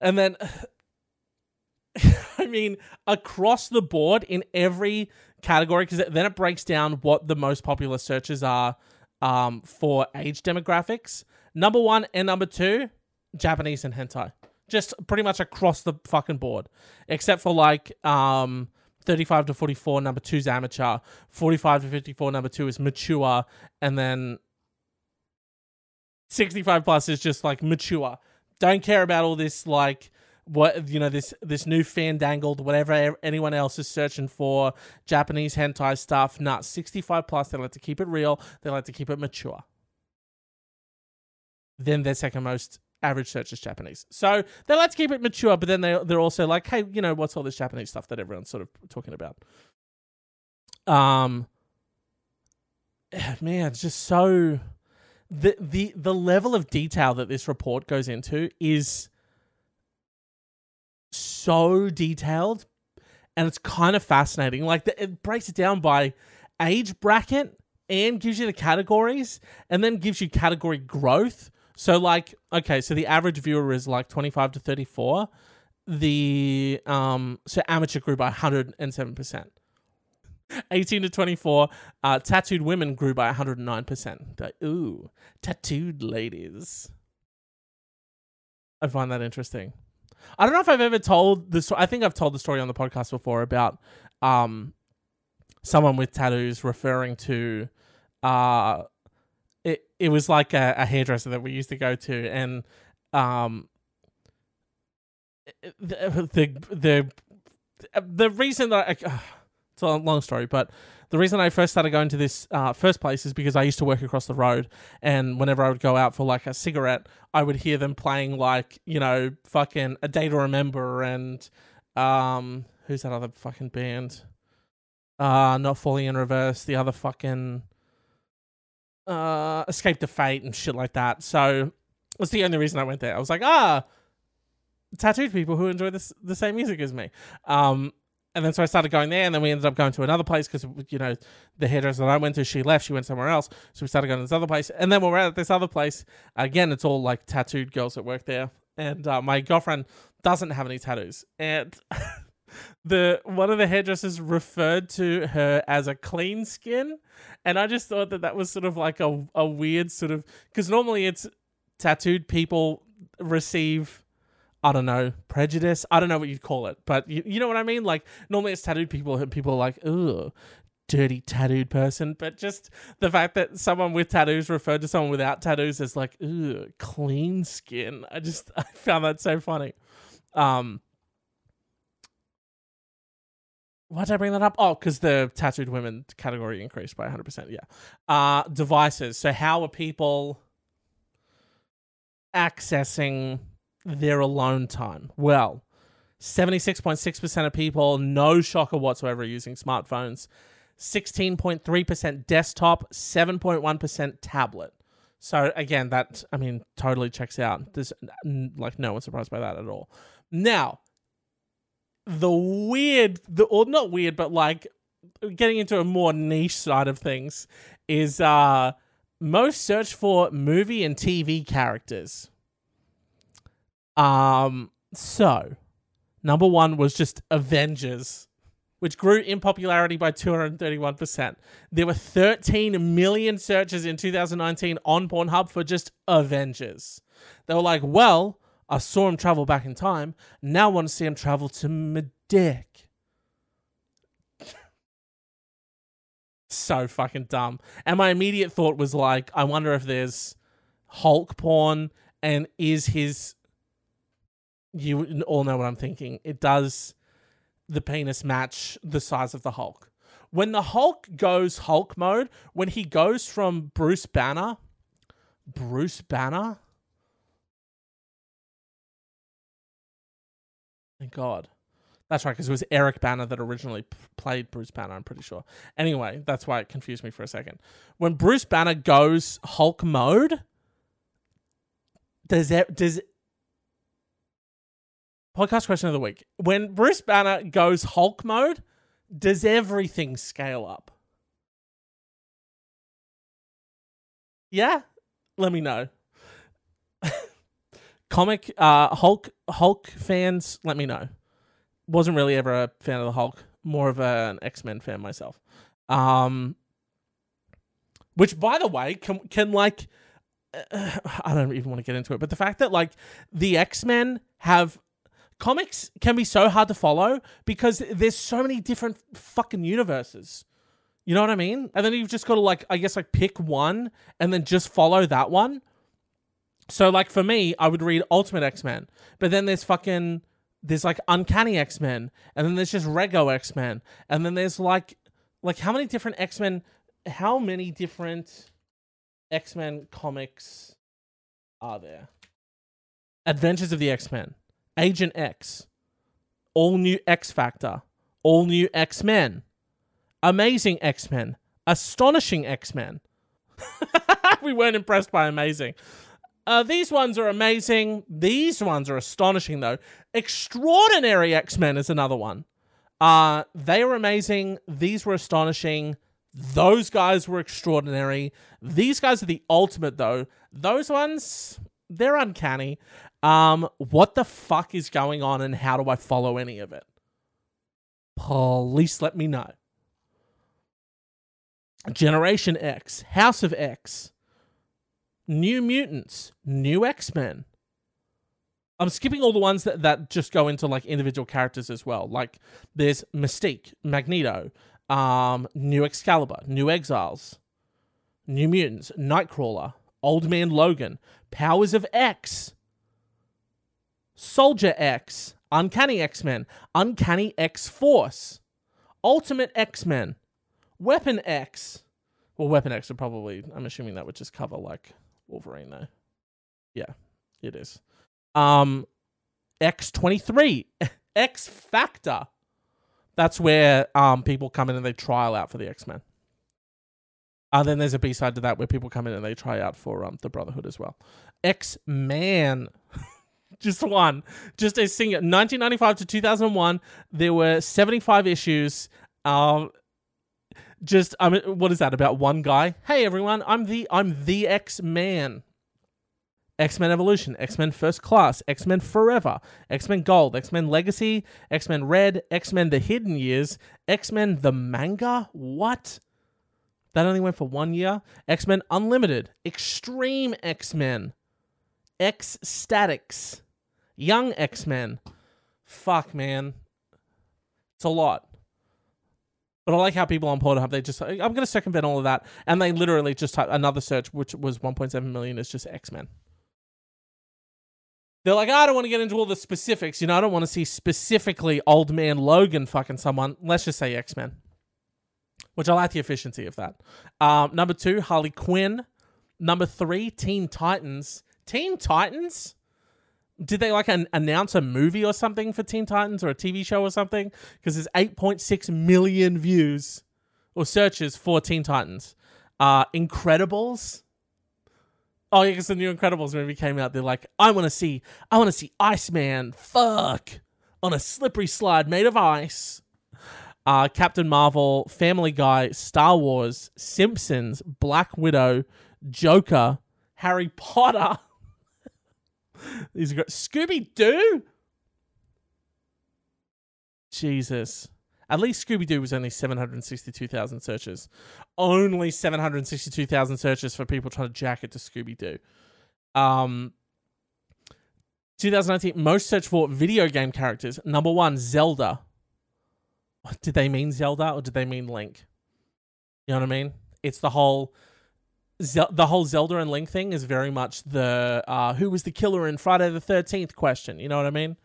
And then, I mean, across the board in every category, because then it breaks down what the most popular searches are um, for age demographics. Number one and number two, Japanese and hentai. Just pretty much across the fucking board, except for like um, 35 to 44, number two is amateur. 45 to 54, number two is mature. And then 65 plus is just like mature. Don't care about all this, like, what you know this this new fandangled whatever anyone else is searching for Japanese hentai stuff. Not 65 plus. They like to keep it real. They like to keep it mature. Then their second most average search is Japanese. So they like to keep it mature, but then they they're also like, hey, you know, what's all this Japanese stuff that everyone's sort of talking about? Um, man, it's just so the the the level of detail that this report goes into is so detailed, and it's kind of fascinating. Like the, it breaks it down by age bracket and gives you the categories, and then gives you category growth so like okay, so the average viewer is like 25 to 34. The um so amateur grew by 107%. 18 to 24, uh, tattooed women grew by 109%. Like, ooh, tattooed ladies. I find that interesting. I don't know if I've ever told this. I think I've told the story on the podcast before about um, someone with tattoos referring to uh, it. Was like a, a hairdresser that we used to go to, and um, the the the, reason that I, it's a long story, but the reason I first started going to this uh, first place is because I used to work across the road, and whenever I would go out for like a cigarette, I would hear them playing like you know fucking a day to remember and um who's that other fucking band? Uh, not falling in reverse. The other fucking uh, Escape the Fate and shit like that. So that's the only reason I went there. I was like, ah, tattooed people who enjoy this the same music as me. Um, and then so I started going there, and then we ended up going to another place because you know the hairdresser that I went to, she left, she went somewhere else, so we started going to this other place, and then we're at this other place again. It's all like tattooed girls that work there, and uh, my girlfriend doesn't have any tattoos, and the one of the hairdressers referred to her as a clean skin, and I just thought that that was sort of like a a weird sort of because normally it's tattooed people receive I don't know, prejudice. I don't know what you'd call it, but you, you know what I mean? Like, normally it's tattooed people, and people are like, ugh, dirty tattooed person. But just the fact that someone with tattoos referred to someone without tattoos as like, ugh, clean skin. I just, I found that so funny. Um, why did I bring that up? Oh, because the tattooed women category increased by 100%. Yeah. Uh, devices. So, how are people accessing their alone time? Well, 76.6% of people, no shocker whatsoever, using smartphones. 16.3% desktop, 7.1% tablet. So again, that I mean totally checks out. There's like no one surprised by that at all. Now, the weird, the or not weird, but like getting into a more niche side of things is uh most search for movie and TV characters. Um, so number one was just Avengers, which grew in popularity by 231%. There were 13 million searches in 2019 on Pornhub for just Avengers. They were like, well, I saw him travel back in time. Now I want to see him travel to Medak. so fucking dumb. And my immediate thought was like, I wonder if there's Hulk porn and is his you all know what I'm thinking. It does the penis match the size of the Hulk. When the Hulk goes Hulk mode, when he goes from Bruce Banner, Bruce Banner? Thank God. That's right, because it was Eric Bana that originally p- played Bruce Banner, I'm pretty sure. Anyway, that's why it confused me for a second. When Bruce Banner goes Hulk mode, does that, does Podcast question of the week. When Bruce Banner goes Hulk mode, does everything scale up? Yeah? Let me know. Comic uh Hulk Hulk fans, let me know. Wasn't really ever a fan of the Hulk, more of a, an X-Men fan myself. Um which by the way can can like uh, I don't even want to get into it, but the fact that like the X-Men have comics can be so hard to follow because there's so many different fucking universes. You know what I mean? And then you've just got to like I guess like pick one and then just follow that one. So like for me, I would read Ultimate X-Men, but then there's fucking there's like Uncanny X-Men, and then there's just Rego X-Men, and then there's like like how many different X-Men how many different X-Men comics are there? Adventures of the X-Men. Agent X, all new X Factor, all new X Men, Amazing X Men, Astonishing X Men. we weren't impressed by Amazing. Uh, these ones are amazing. These ones are astonishing, though. Extraordinary X Men is another one. Uh, they were amazing. These were astonishing. Those guys were extraordinary. These guys are the ultimate, though. Those ones, they're uncanny. Um, what the fuck is going on and how do I follow any of it? Please let me know. Generation X, House of X, New Mutants, New X Men, I'm skipping all the ones that, that just go into like individual characters as well. Like there's Mystique, Magneto, um, New Excalibur, New Exiles, New Mutants, Nightcrawler, Old Man Logan, Powers of X, Soldier X, Uncanny X Men, Uncanny X Force, Ultimate X Men, Weapon X. Well, Weapon X would probably, I'm assuming that would just cover like Wolverine though. Yeah, it is. Um, X23, X Factor. That's where um people come in and they trial out for the X Men. Uh, then there's a B side to that where people come in and they try out for um the Brotherhood as well. X Man. just one. Just a single 1995 to 2001, there were 75 issues. Um just I mean what is that about one guy? Hey everyone, I'm the I'm the X-Man. X-Men Evolution, X-Men First Class, X-Men Forever, X-Men Gold, X-Men Legacy, X-Men Red, X-Men The Hidden Years, X-Men The Manga? What? That only went for one year. X-Men Unlimited, Extreme X-Men, X-Statix, Young X-Men. Fuck, man. It's a lot. But I like how people on Pornhub they just I'm going to circumvent all of that, and they literally just type another search, which was 1.7 million, is just X Men they're like, I don't want to get into all the specifics. You know, I don't want to see specifically Old Man Logan fucking someone. Let's just say X Men, which I like the efficiency of that. Um, number two, Harley Quinn. Number three, Teen Titans. Teen Titans? Did they like an, announce a movie or something for Teen Titans or a TV show or something? Because there's 8.6 million views or searches for Teen Titans. Uh, Incredibles Oh yeah, because the new Incredibles movie came out. They're like, I want to see, I want to see Iceman fuck on a slippery slide made of ice. Uh, Captain Marvel, Family Guy, Star Wars, Simpsons, Black Widow, Joker, Harry Potter. These are great. Scooby Doo. Jesus. At least Scooby Doo was only 762,000 searches. Only 762,000 searches for people trying to jack it to Scooby Doo. Um, 2019, most searched for video game characters. Number one, Zelda. Did they mean Zelda or did they mean Link? You know what I mean? It's the whole. The whole Zelda and Link thing is very much the uh, who was the killer in Friday the 13th question. You know what I mean?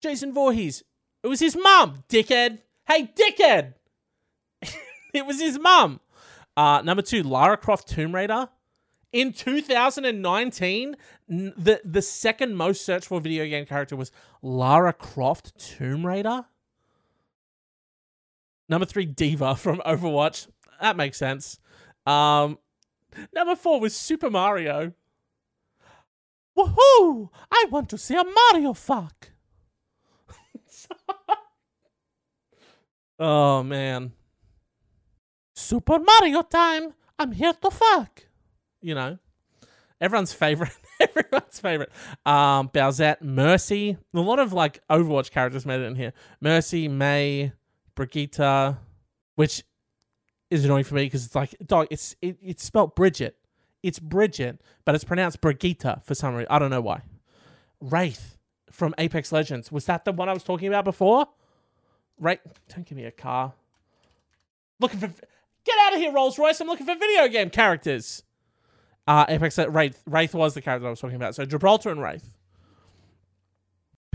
Jason Voorhees. It was his mom, dickhead. Hey, dickhead! it was his mum. Uh, number two, Lara Croft Tomb Raider. In 2019, the, the second most searched for video game character was Lara Croft Tomb Raider. Number three, D.Va from Overwatch. That makes sense. Um, number four was Super Mario. Woohoo! I want to see a Mario fuck. Oh man. Super Mario time. I'm here to fuck. You know. Everyone's favorite. Everyone's favorite. Um, Bowsette, Mercy. A lot of like Overwatch characters made it in here. Mercy, Mei, Brigitte, which is annoying for me because it's like dog. It's it, it's spelled Bridget. It's Bridget, but it's pronounced Brigitte for some reason. I don't know why. Wraith from Apex Legends. Was that the one I was talking about before? Right? Don't give me a car. Looking for. Get out of here, Rolls Royce. I'm looking for video game characters. Uh, Apex Wraith. Wraith was the character I was talking about. So Gibraltar and Wraith.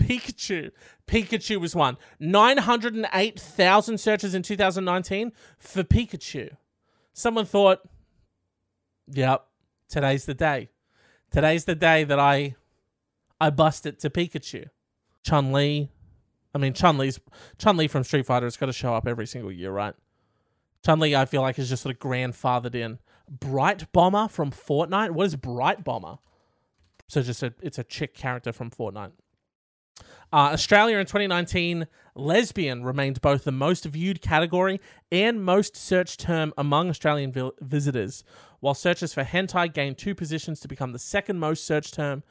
Pikachu. Pikachu was one. 908,000 searches in 2019 for Pikachu. Someone thought, yep, today's the day. Today's the day that I I bust it to Pikachu. Chun Li, I mean, Chun Li's Chun Li from Street Fighter has got to show up every single year, right? Chun Li, I feel like, is just sort of grandfathered in. Brite Bomber from Fortnite. What is Brite Bomber? So just a it's a chick character from Fortnite. Uh, Australia in 2019, lesbian remained both the most viewed category and most searched term among Australian vi- visitors, while searches for hentai gained two positions to become the second most searched term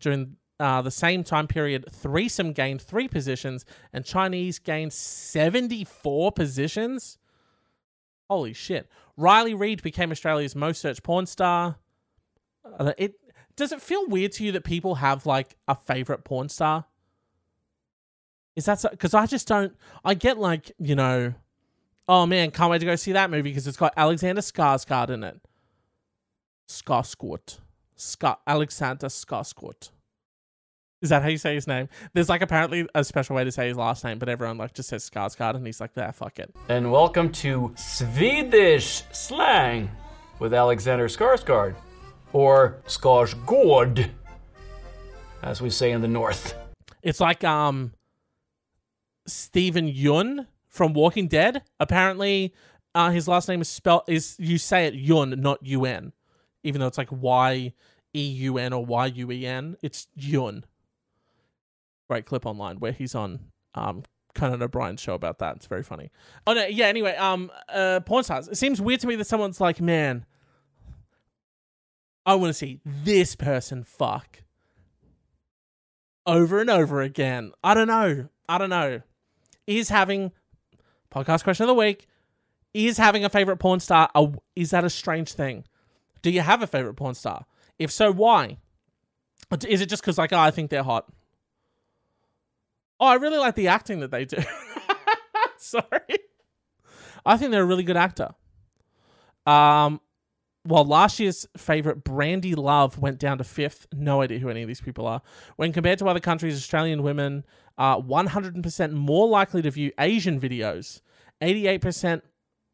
during uh, the same time period, threesome gained three positions and Chinese gained 74 positions. Holy shit. Riley Reid became Australia's most searched porn star. Uh, it Does it feel weird to you that people have like a favorite porn star? Is that so because I just don't? I get like you know, oh man, can't wait to go see that movie because it's got Alexander Skarsgård in it. Skarsgård, Scar Alexander Skarsgård. Is that how you say his name? There's like apparently a special way to say his last name, but everyone like just says Skarsgård, and he's like, "There, fuck it." And welcome to Swedish slang with Alexander Skarsgård, or Skarsgård, as we say in the north. It's like um Steven Yeun from Walking Dead. Apparently, uh, his last name is spelled is you say it Yun, not U N, even though it's like Y E U N or Y U E N. It's Yun. Great clip online where he's on um Conan O'Brien's show about that. It's very funny. Oh no, yeah. Anyway, um, uh, porn stars. It seems weird to me that someone's like, man, I want to see this person fuck over and over again. I don't know. I don't know. Is having podcast question of the week? Is having a favorite porn star? A, is that a strange thing? Do you have a favorite porn star? If so, why? Is it just because like oh, I think they're hot? Oh, I really like the acting that they do. Sorry. I think they're a really good actor. Um, while last year's favorite Brandy Love went down to fifth, no idea who any of these people are. When compared to other countries, Australian women are 100% more likely to view Asian videos, 88%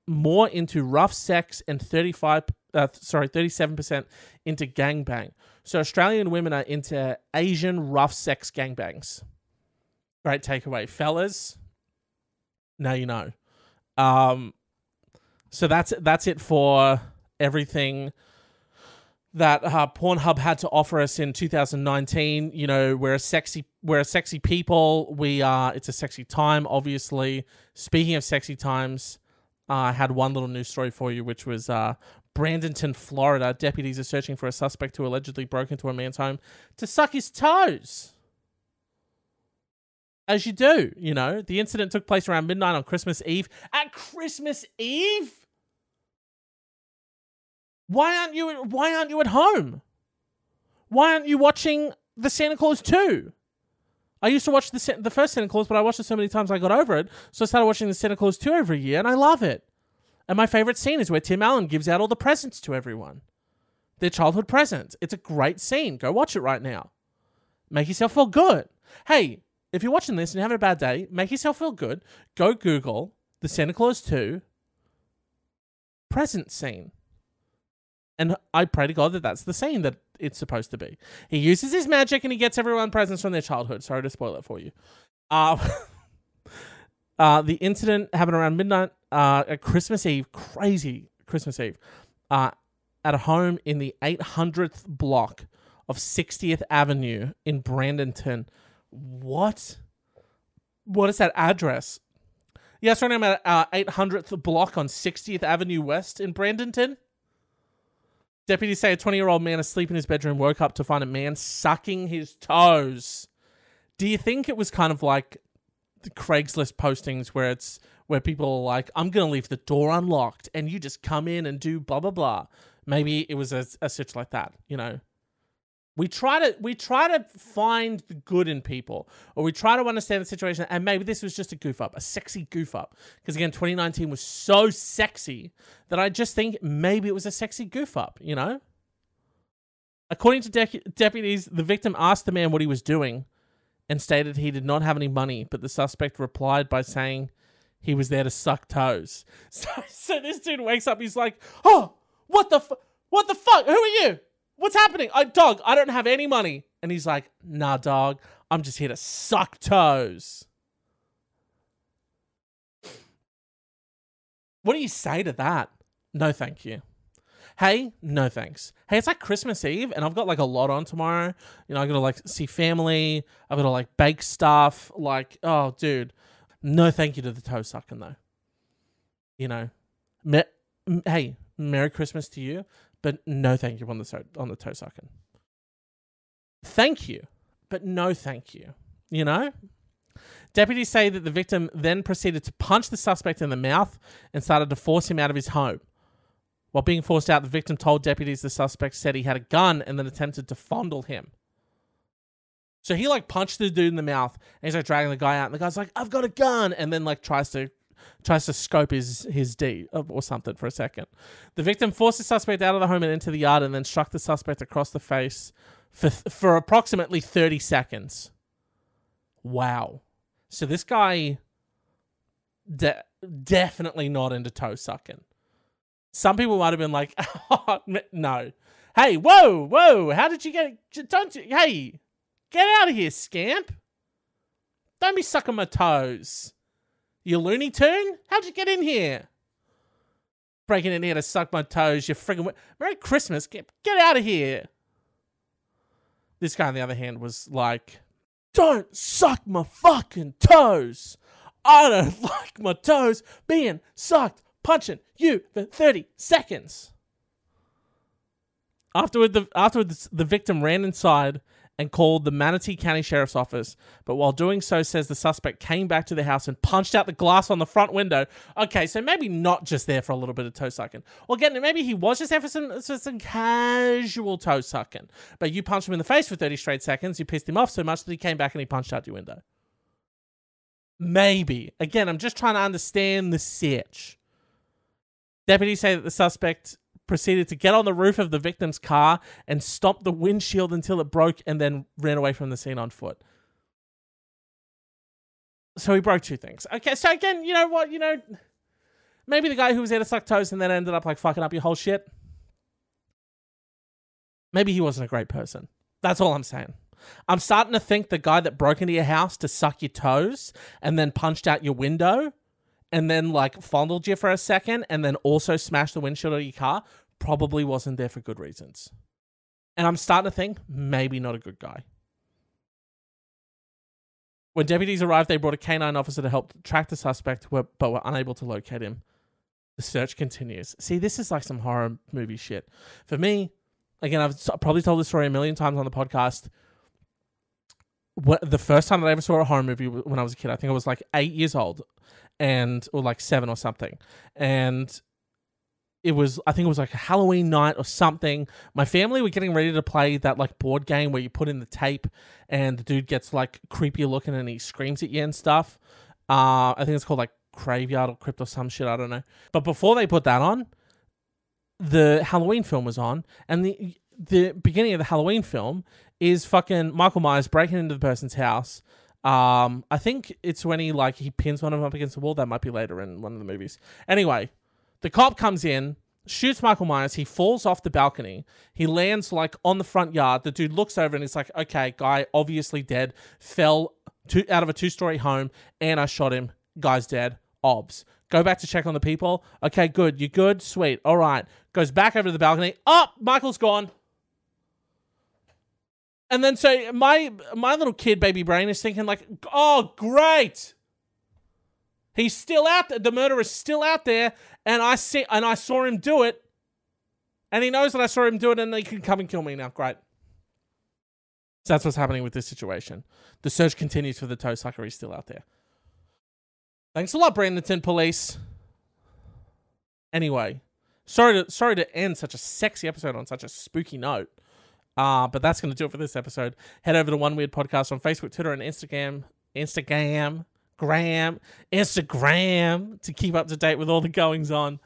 more into rough sex, and 35 uh, sorry 37% into gangbang. So Australian women are into Asian rough sex gangbangs. Great takeaway, fellas. Now you know. Um, so that's that's it for everything that uh, Pornhub had to offer us in 2019. You know, we're a sexy, we're a sexy people. We are. It's a sexy time, obviously. Speaking of sexy times, uh, I had one little news story for you, which was uh, Bradenton, Florida. Deputies are searching for a suspect who allegedly broke into a man's home to suck his toes as you do. You know, the incident took place around midnight on Christmas Eve. At Christmas Eve? Why aren't you why aren't you at home? Why aren't you watching the Santa Claus 2? I used to watch the the first Santa Claus, but I watched it so many times I got over it. So I started watching the Santa Claus 2 every year and I love it. And my favorite scene is where Tim Allen gives out all the presents to everyone. Their childhood presents. It's a great scene. Go watch it right now. Make yourself feel good. Hey, if you're watching this and you're having a bad day, make yourself feel good. Go Google the Santa Claus 2 present scene. And I pray to God that that's the scene that it's supposed to be. He uses his magic and he gets everyone presents from their childhood. Sorry to spoil it for you. Uh, uh, the incident happened around midnight uh, at Christmas Eve. Crazy Christmas Eve. Uh, at a home in the 800th block of 60th Avenue in Bradenton, what? What is that address? Yes, right now I'm at uh, 800th block on 60th Avenue West in Bradenton. Deputies say a 20 year old man asleep in his bedroom woke up to find a man sucking his toes. Do you think it was kind of like the Craigslist postings where it's where people are like, I'm going to leave the door unlocked and you just come in and do blah, blah, blah? Maybe it was a, a such like that, you know? We try to we try to find the good in people, or we try to understand the situation. And maybe this was just a goof up, a sexy goof up. Because again, 2019 was so sexy that I just think maybe it was a sexy goof up. You know. According to de- deputies, the victim asked the man what he was doing, and stated he did not have any money. But the suspect replied by saying he was there to suck toes. So, so this dude wakes up. He's like, "Oh, what the fu- what the fuck? Who are you?" What's happening? I dog, I don't have any money. And he's like, nah, dog, I'm just here to suck toes. What do you say to that? No, thank you. Hey, no thanks. Hey, it's like Christmas Eve, and I've got like a lot on tomorrow. You know, I gotta like see family. I've gotta like bake stuff. Like, oh, dude, no thank you to the toe sucking though. You know, me- hey, Merry Christmas to you but no thank you on the on the toe sucking. Thank you, but no thank you. You know? Deputies say that the victim then proceeded to punch the suspect in the mouth and started to force him out of his home. While being forced out, the victim told deputies the suspect said he had a gun and then attempted to fondle him. So he like punched the dude in the mouth and he's like dragging the guy out and the guy's like, I've got a gun and then like tries to tries to scope his his D uh, or something for a second. The victim forced the suspect out of the home and into the yard and then struck the suspect across the face for for approximately 30 seconds. Wow. So this guy de- definitely not into toe sucking. Some people might have been like, oh, no. Hey, whoa, whoa, how did you get don't you hey, get out of here, scamp. Don't be sucking my toes. You Looney Tune? How'd you get in here? Breaking in here to suck my toes, you friggin' Merry Christmas, get get out of here. This guy on the other hand was like, Don't suck my fucking toes. I don't like my toes being sucked, punching you for 30 seconds. Afterward, the, afterward, the victim ran inside and called the Manatee County Sheriff's Office, but while doing so, says the suspect came back to the house and punched out the glass on the front window. Okay, so maybe not just there for a little bit of toe sucking. Well, again, maybe he was just there for some, for some casual toe sucking, but you punched him in the face for 30 straight seconds, you pissed him off so much that he came back and he punched out your window. Maybe. Again, I'm just trying to understand the sitch. Deputies say that the suspect proceeded to get on the roof of the victim's car and stomp the windshield until it broke and then ran away from the scene on foot. So he broke two things. Okay, so again, you know what? You know, maybe the guy who was there to suck toes and then ended up like fucking up your whole shit. Maybe he wasn't a great person. That's all I'm saying. I'm starting to think the guy that broke into your house to suck your toes and then punched out your window and then like fondled you for a second and then also smashed the windshield of your car probably wasn't there for good reasons. And I'm starting to think maybe not a good guy. When deputies arrived, they brought a canine officer to help track the suspect, but were unable to locate him. The search continues. See, this is like some horror movie shit. For me, again, I've probably told this story a million times on the podcast. The first time that I ever saw a horror movie when I was a kid, I think I was like eight years old and or like seven or something, and it was I think it was like a Halloween night or something. My family were getting ready to play that like board game where you put in the tape and the dude gets like creepy looking and he screams at you and stuff. Uh, I think it's called like Graveyard or Crypt or some shit. I don't know. But before they put that on, the Halloween film was on, and the the beginning of the Halloween film is fucking Michael Myers breaking into the person's house um, I think it's when he like he pins one of them up against the wall. That might be later in one of the movies. Anyway, the cop comes in, shoots Michael Myers. He falls off the balcony. He lands like on the front yard. The dude looks over and he's like, "Okay, guy obviously dead. Fell to, out of a two-story home, and I shot him. Guy's dead. Obs." Go back to check on the people. Okay, good. You good? Sweet. All right. Goes back over to the balcony. Oh, Michael's gone. And then so my my little kid baby brain is thinking like, oh great. He's still out there. The murderer's still out there, and I see and I saw him do it. And he knows that I saw him do it, and he can come and kill me now. Great. So that's what's happening with this situation. The search continues for the toe sucker. He's still out there. Thanks a lot, Brandonton Police. Anyway, sorry to sorry to end such a sexy episode on such a spooky note. Uh, but that's going to do it for this episode. Head over to One Weird Podcast on Facebook, Twitter, and Instagram. Instagram, Gram, Instagram to keep up to date with all the goings on.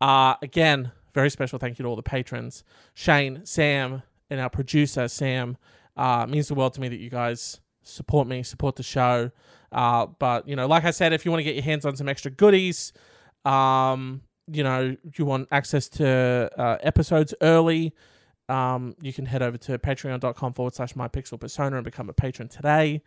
Uh, again, very special thank you to all the patrons Shane, Sam, and our producer, Sam. Uh, means the world to me that you guys support me, support the show. Uh, but, you know, like I said, if you want to get your hands on some extra goodies, um, you know, you want access to uh, episodes early, um, you can head over to patreon.com forward slash my pixel persona and become a patron today.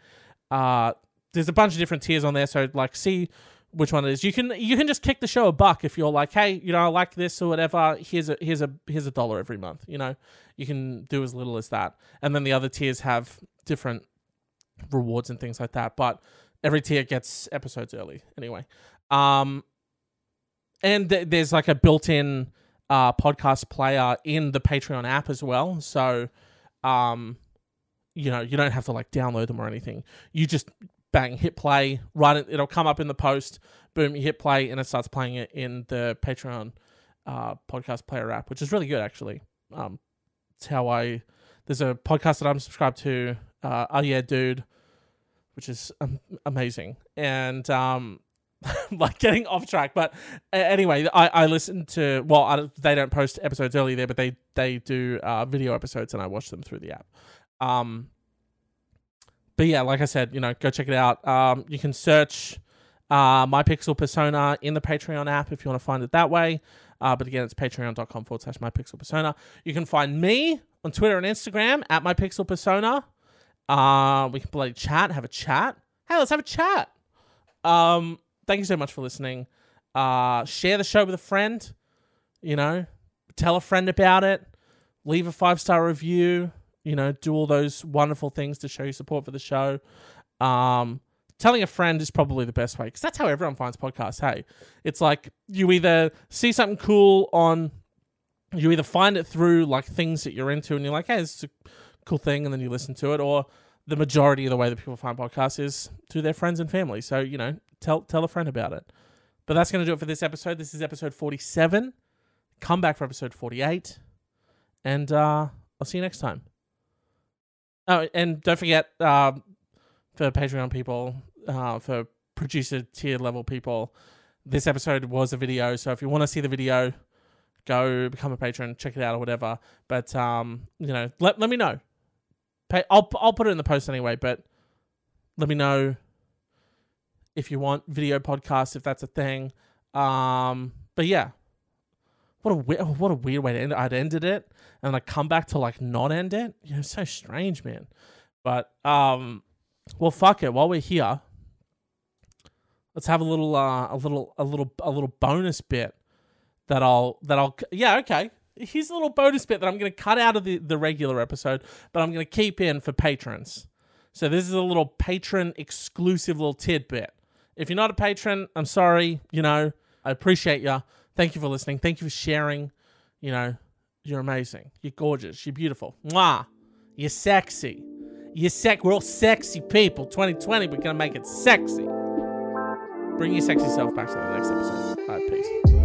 Uh, there's a bunch of different tiers on there, so like see which one it is. You can you can just kick the show a buck if you're like, hey, you know, I like this or whatever. Here's a here's a here's a dollar every month. You know, you can do as little as that, and then the other tiers have different rewards and things like that. But every tier gets episodes early anyway. Um, and th- there's like a built-in uh, podcast player in the Patreon app as well. So, um, you know, you don't have to like download them or anything. You just bang, hit play, right? It, it'll come up in the post. Boom, you hit play, and it starts playing it in the Patreon uh, podcast player app, which is really good actually. Um, it's how I there's a podcast that I'm subscribed to. Uh, oh yeah, dude, which is um, amazing, and um, like getting off track. But anyway, I I listen to well, I, they don't post episodes early there, but they they do uh, video episodes, and I watch them through the app. Um, but yeah, like I said, you know, go check it out. Um, you can search uh, my pixel persona in the Patreon app if you want to find it that way. Uh, but again, it's patreon.com forward slash my pixel persona. You can find me on Twitter and Instagram at my pixel persona. Uh, we can bloody chat, have a chat. Hey, let's have a chat. Um, thank you so much for listening. Uh, share the show with a friend. You know, tell a friend about it. Leave a five star review. You know, do all those wonderful things to show your support for the show. Um, telling a friend is probably the best way because that's how everyone finds podcasts. Hey, it's like you either see something cool on, you either find it through like things that you're into and you're like, hey, this is a cool thing, and then you listen to it, or the majority of the way that people find podcasts is to their friends and family. So you know, tell tell a friend about it. But that's going to do it for this episode. This is episode 47. Come back for episode 48. And uh, I'll see you next time. Oh, and don't forget um, for Patreon people, uh, for producer tier level people, this episode was a video. So if you want to see the video, go become a patron, check it out or whatever. But um, you know, let let me know. I'll I'll put it in the post anyway. But let me know if you want video podcasts if that's a thing. Um, but yeah, what a weird, what a weird way to end. it. I'd ended it and I come back to like not end it. You know, so strange, man. But um, well, fuck it. While we're here, let's have a little uh, a little a little a little bonus bit that I'll that I'll yeah okay. Here's a little bonus bit that I'm going to cut out of the, the regular episode, but I'm going to keep in for patrons. So this is a little patron exclusive little tidbit. If you're not a patron, I'm sorry. You know, I appreciate you. Thank you for listening. Thank you for sharing. You know, you're amazing. You're gorgeous. You're beautiful. Mwah. You're sexy. You're sec. We're all sexy people. 2020, we're gonna make it sexy. Bring your sexy self back to the next episode. All right, peace.